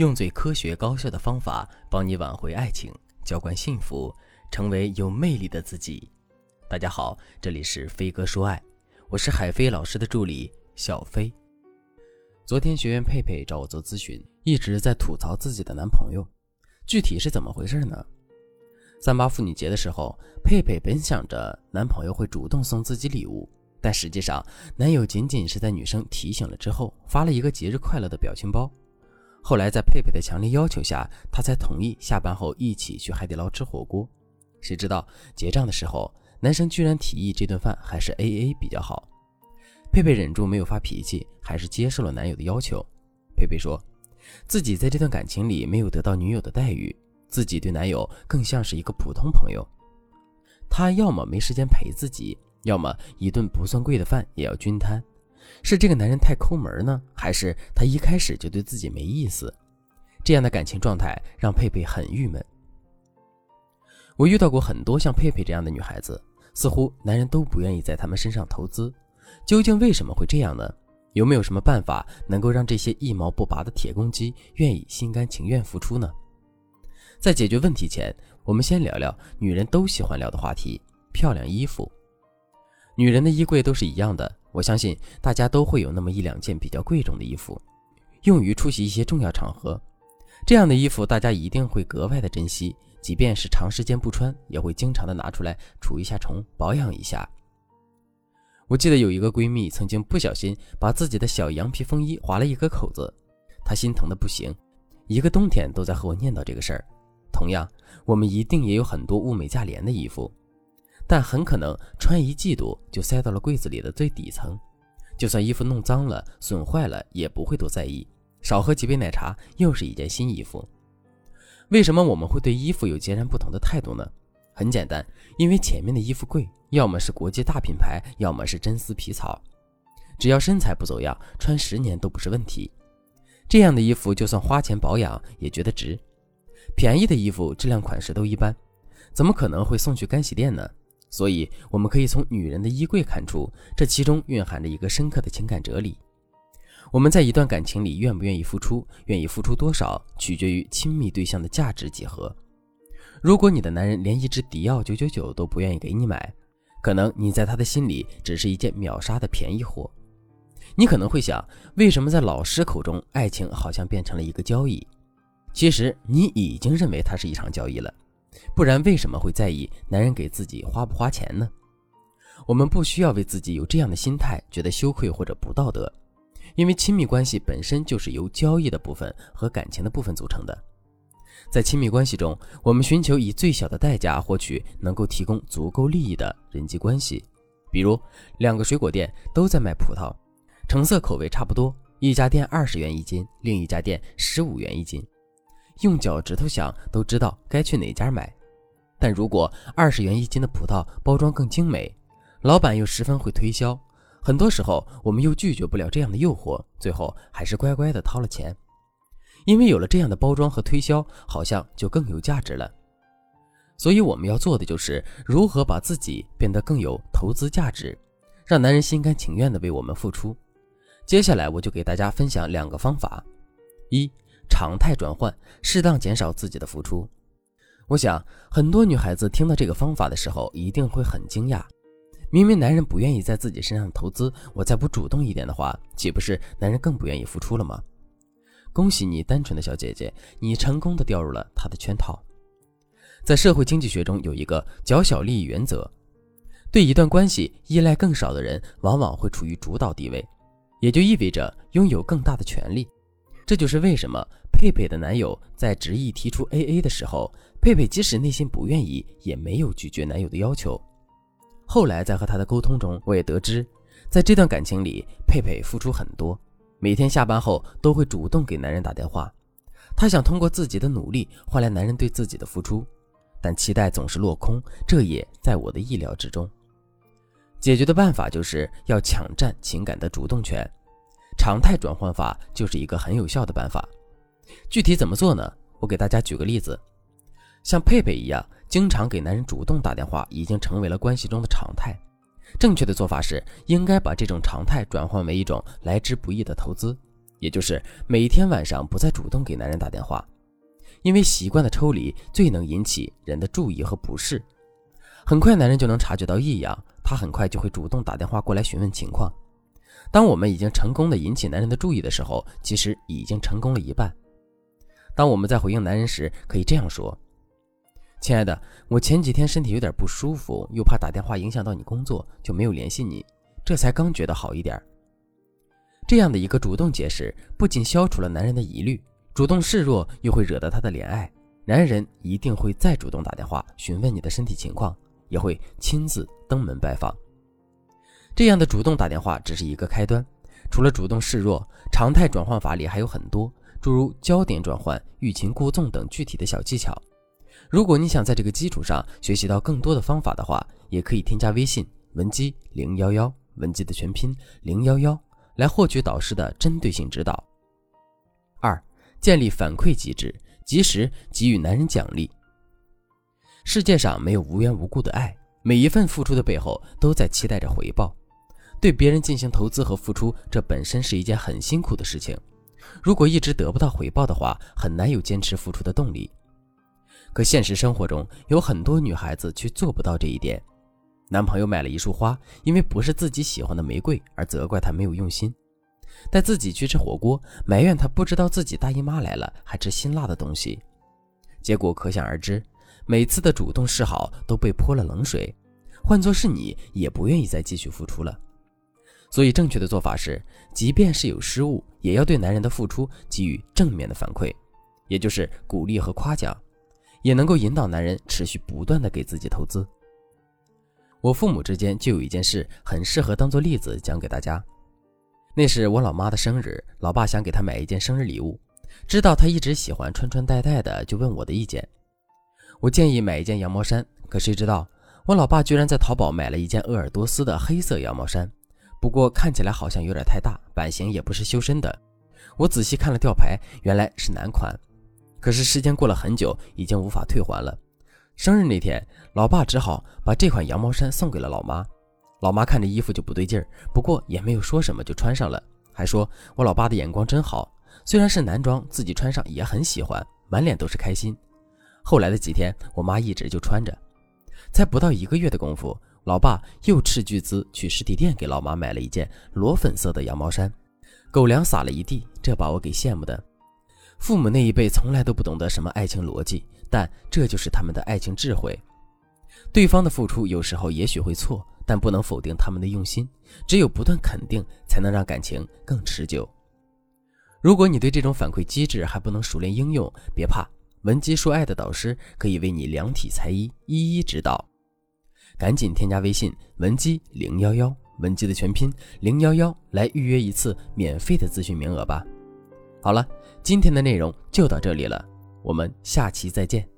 用最科学高效的方法帮你挽回爱情，浇灌幸福，成为有魅力的自己。大家好，这里是飞哥说爱，我是海飞老师的助理小飞。昨天学员佩佩找我做咨询，一直在吐槽自己的男朋友，具体是怎么回事呢？三八妇女节的时候，佩佩本想着男朋友会主动送自己礼物，但实际上男友仅仅是在女生提醒了之后，发了一个节日快乐的表情包。后来在佩佩的强烈要求下，他才同意下班后一起去海底捞吃火锅。谁知道结账的时候，男生居然提议这顿饭还是 A A 比较好。佩佩忍住没有发脾气，还是接受了男友的要求。佩佩说，自己在这段感情里没有得到女友的待遇，自己对男友更像是一个普通朋友。他要么没时间陪自己，要么一顿不算贵的饭也要均摊。是这个男人太抠门呢，还是他一开始就对自己没意思？这样的感情状态让佩佩很郁闷。我遇到过很多像佩佩这样的女孩子，似乎男人都不愿意在她们身上投资。究竟为什么会这样呢？有没有什么办法能够让这些一毛不拔的铁公鸡愿意心甘情愿付出呢？在解决问题前，我们先聊聊女人都喜欢聊的话题——漂亮衣服。女人的衣柜都是一样的。我相信大家都会有那么一两件比较贵重的衣服，用于出席一些重要场合。这样的衣服大家一定会格外的珍惜，即便是长时间不穿，也会经常的拿出来除一下虫，保养一下。我记得有一个闺蜜曾经不小心把自己的小羊皮风衣划了一个口子，她心疼的不行，一个冬天都在和我念叨这个事儿。同样，我们一定也有很多物美价廉的衣服。但很可能穿一季度就塞到了柜子里的最底层，就算衣服弄脏了、损坏了，也不会多在意。少喝几杯奶茶，又是一件新衣服。为什么我们会对衣服有截然不同的态度呢？很简单，因为前面的衣服贵，要么是国际大品牌，要么是真丝皮草，只要身材不走样，穿十年都不是问题。这样的衣服就算花钱保养也觉得值。便宜的衣服质量款式都一般，怎么可能会送去干洗店呢？所以，我们可以从女人的衣柜看出，这其中蕴含着一个深刻的情感哲理。我们在一段感情里愿不愿意付出，愿意付出多少，取决于亲密对象的价值几何。如果你的男人连一支迪奥九九九都不愿意给你买，可能你在他的心里只是一件秒杀的便宜货。你可能会想，为什么在老师口中，爱情好像变成了一个交易？其实，你已经认为它是一场交易了。不然为什么会在意男人给自己花不花钱呢？我们不需要为自己有这样的心态觉得羞愧或者不道德，因为亲密关系本身就是由交易的部分和感情的部分组成的。在亲密关系中，我们寻求以最小的代价获取能够提供足够利益的人际关系。比如，两个水果店都在卖葡萄，成色口味差不多，一家店二十元一斤，另一家店十五元一斤。用脚趾头想都知道该去哪家买，但如果二十元一斤的葡萄包装更精美，老板又十分会推销，很多时候我们又拒绝不了这样的诱惑，最后还是乖乖的掏了钱，因为有了这样的包装和推销，好像就更有价值了。所以我们要做的就是如何把自己变得更有投资价值，让男人心甘情愿的为我们付出。接下来我就给大家分享两个方法，一。常态转换，适当减少自己的付出。我想，很多女孩子听到这个方法的时候，一定会很惊讶。明明男人不愿意在自己身上投资，我再不主动一点的话，岂不是男人更不愿意付出了吗？恭喜你，单纯的小姐姐，你成功的掉入了他的圈套。在社会经济学中，有一个较小利益原则：对一段关系依赖更少的人，往往会处于主导地位，也就意味着拥有更大的权利。这就是为什么佩佩的男友在执意提出 AA 的时候，佩佩即使内心不愿意，也没有拒绝男友的要求。后来在和他的沟通中，我也得知，在这段感情里，佩佩付出很多，每天下班后都会主动给男人打电话。她想通过自己的努力换来男人对自己的付出，但期待总是落空，这也在我的意料之中。解决的办法就是要抢占情感的主动权。常态转换法就是一个很有效的办法，具体怎么做呢？我给大家举个例子，像佩佩一样，经常给男人主动打电话，已经成为了关系中的常态。正确的做法是，应该把这种常态转换为一种来之不易的投资。也就是每天晚上不再主动给男人打电话，因为习惯的抽离最能引起人的注意和不适。很快男人就能察觉到异样，他很快就会主动打电话过来询问情况。当我们已经成功的引起男人的注意的时候，其实已经成功了一半。当我们在回应男人时，可以这样说：“亲爱的，我前几天身体有点不舒服，又怕打电话影响到你工作，就没有联系你，这才刚觉得好一点。”这样的一个主动解释，不仅消除了男人的疑虑，主动示弱又会惹得他的怜爱，男人一定会再主动打电话询问你的身体情况，也会亲自登门拜访。这样的主动打电话只是一个开端，除了主动示弱，常态转换法里还有很多，诸如焦点转换、欲擒故纵等具体的小技巧。如果你想在这个基础上学习到更多的方法的话，也可以添加微信文姬零幺幺，文姬的全拼零幺幺。来获取导师的针对性指导。二、建立反馈机制，及时给予男人奖励。世界上没有无缘无故的爱，每一份付出的背后都在期待着回报。对别人进行投资和付出，这本身是一件很辛苦的事情。如果一直得不到回报的话，很难有坚持付出的动力。可现实生活中有很多女孩子却做不到这一点。男朋友买了一束花，因为不是自己喜欢的玫瑰，而责怪他没有用心；带自己去吃火锅，埋怨他不知道自己大姨妈来了，还吃辛辣的东西。结果可想而知，每次的主动示好都被泼了冷水。换作是你，也不愿意再继续付出了。所以，正确的做法是，即便是有失误，也要对男人的付出给予正面的反馈，也就是鼓励和夸奖，也能够引导男人持续不断的给自己投资。我父母之间就有一件事很适合当做例子讲给大家。那是我老妈的生日，老爸想给她买一件生日礼物，知道她一直喜欢穿穿戴戴的，就问我的意见。我建议买一件羊毛衫，可谁知道我老爸居然在淘宝买了一件鄂尔多斯的黑色羊毛衫，不过看起来好像有点太大，版型也不是修身的。我仔细看了吊牌，原来是男款，可是时间过了很久，已经无法退还了。生日那天，老爸只好把这款羊毛衫送给了老妈。老妈看着衣服就不对劲儿，不过也没有说什么，就穿上了，还说我老爸的眼光真好。虽然是男装，自己穿上也很喜欢，满脸都是开心。后来的几天，我妈一直就穿着。才不到一个月的功夫，老爸又斥巨资去实体店给老妈买了一件裸粉色的羊毛衫，狗粮撒了一地，这把我给羡慕的。父母那一辈从来都不懂得什么爱情逻辑。但这就是他们的爱情智慧。对方的付出有时候也许会错，但不能否定他们的用心。只有不断肯定，才能让感情更持久。如果你对这种反馈机制还不能熟练应用，别怕，文姬说爱的导师可以为你量体裁衣，一一指导。赶紧添加微信文姬零幺幺，文姬的全拼零幺幺，来预约一次免费的咨询名额吧。好了，今天的内容就到这里了。我们下期再见。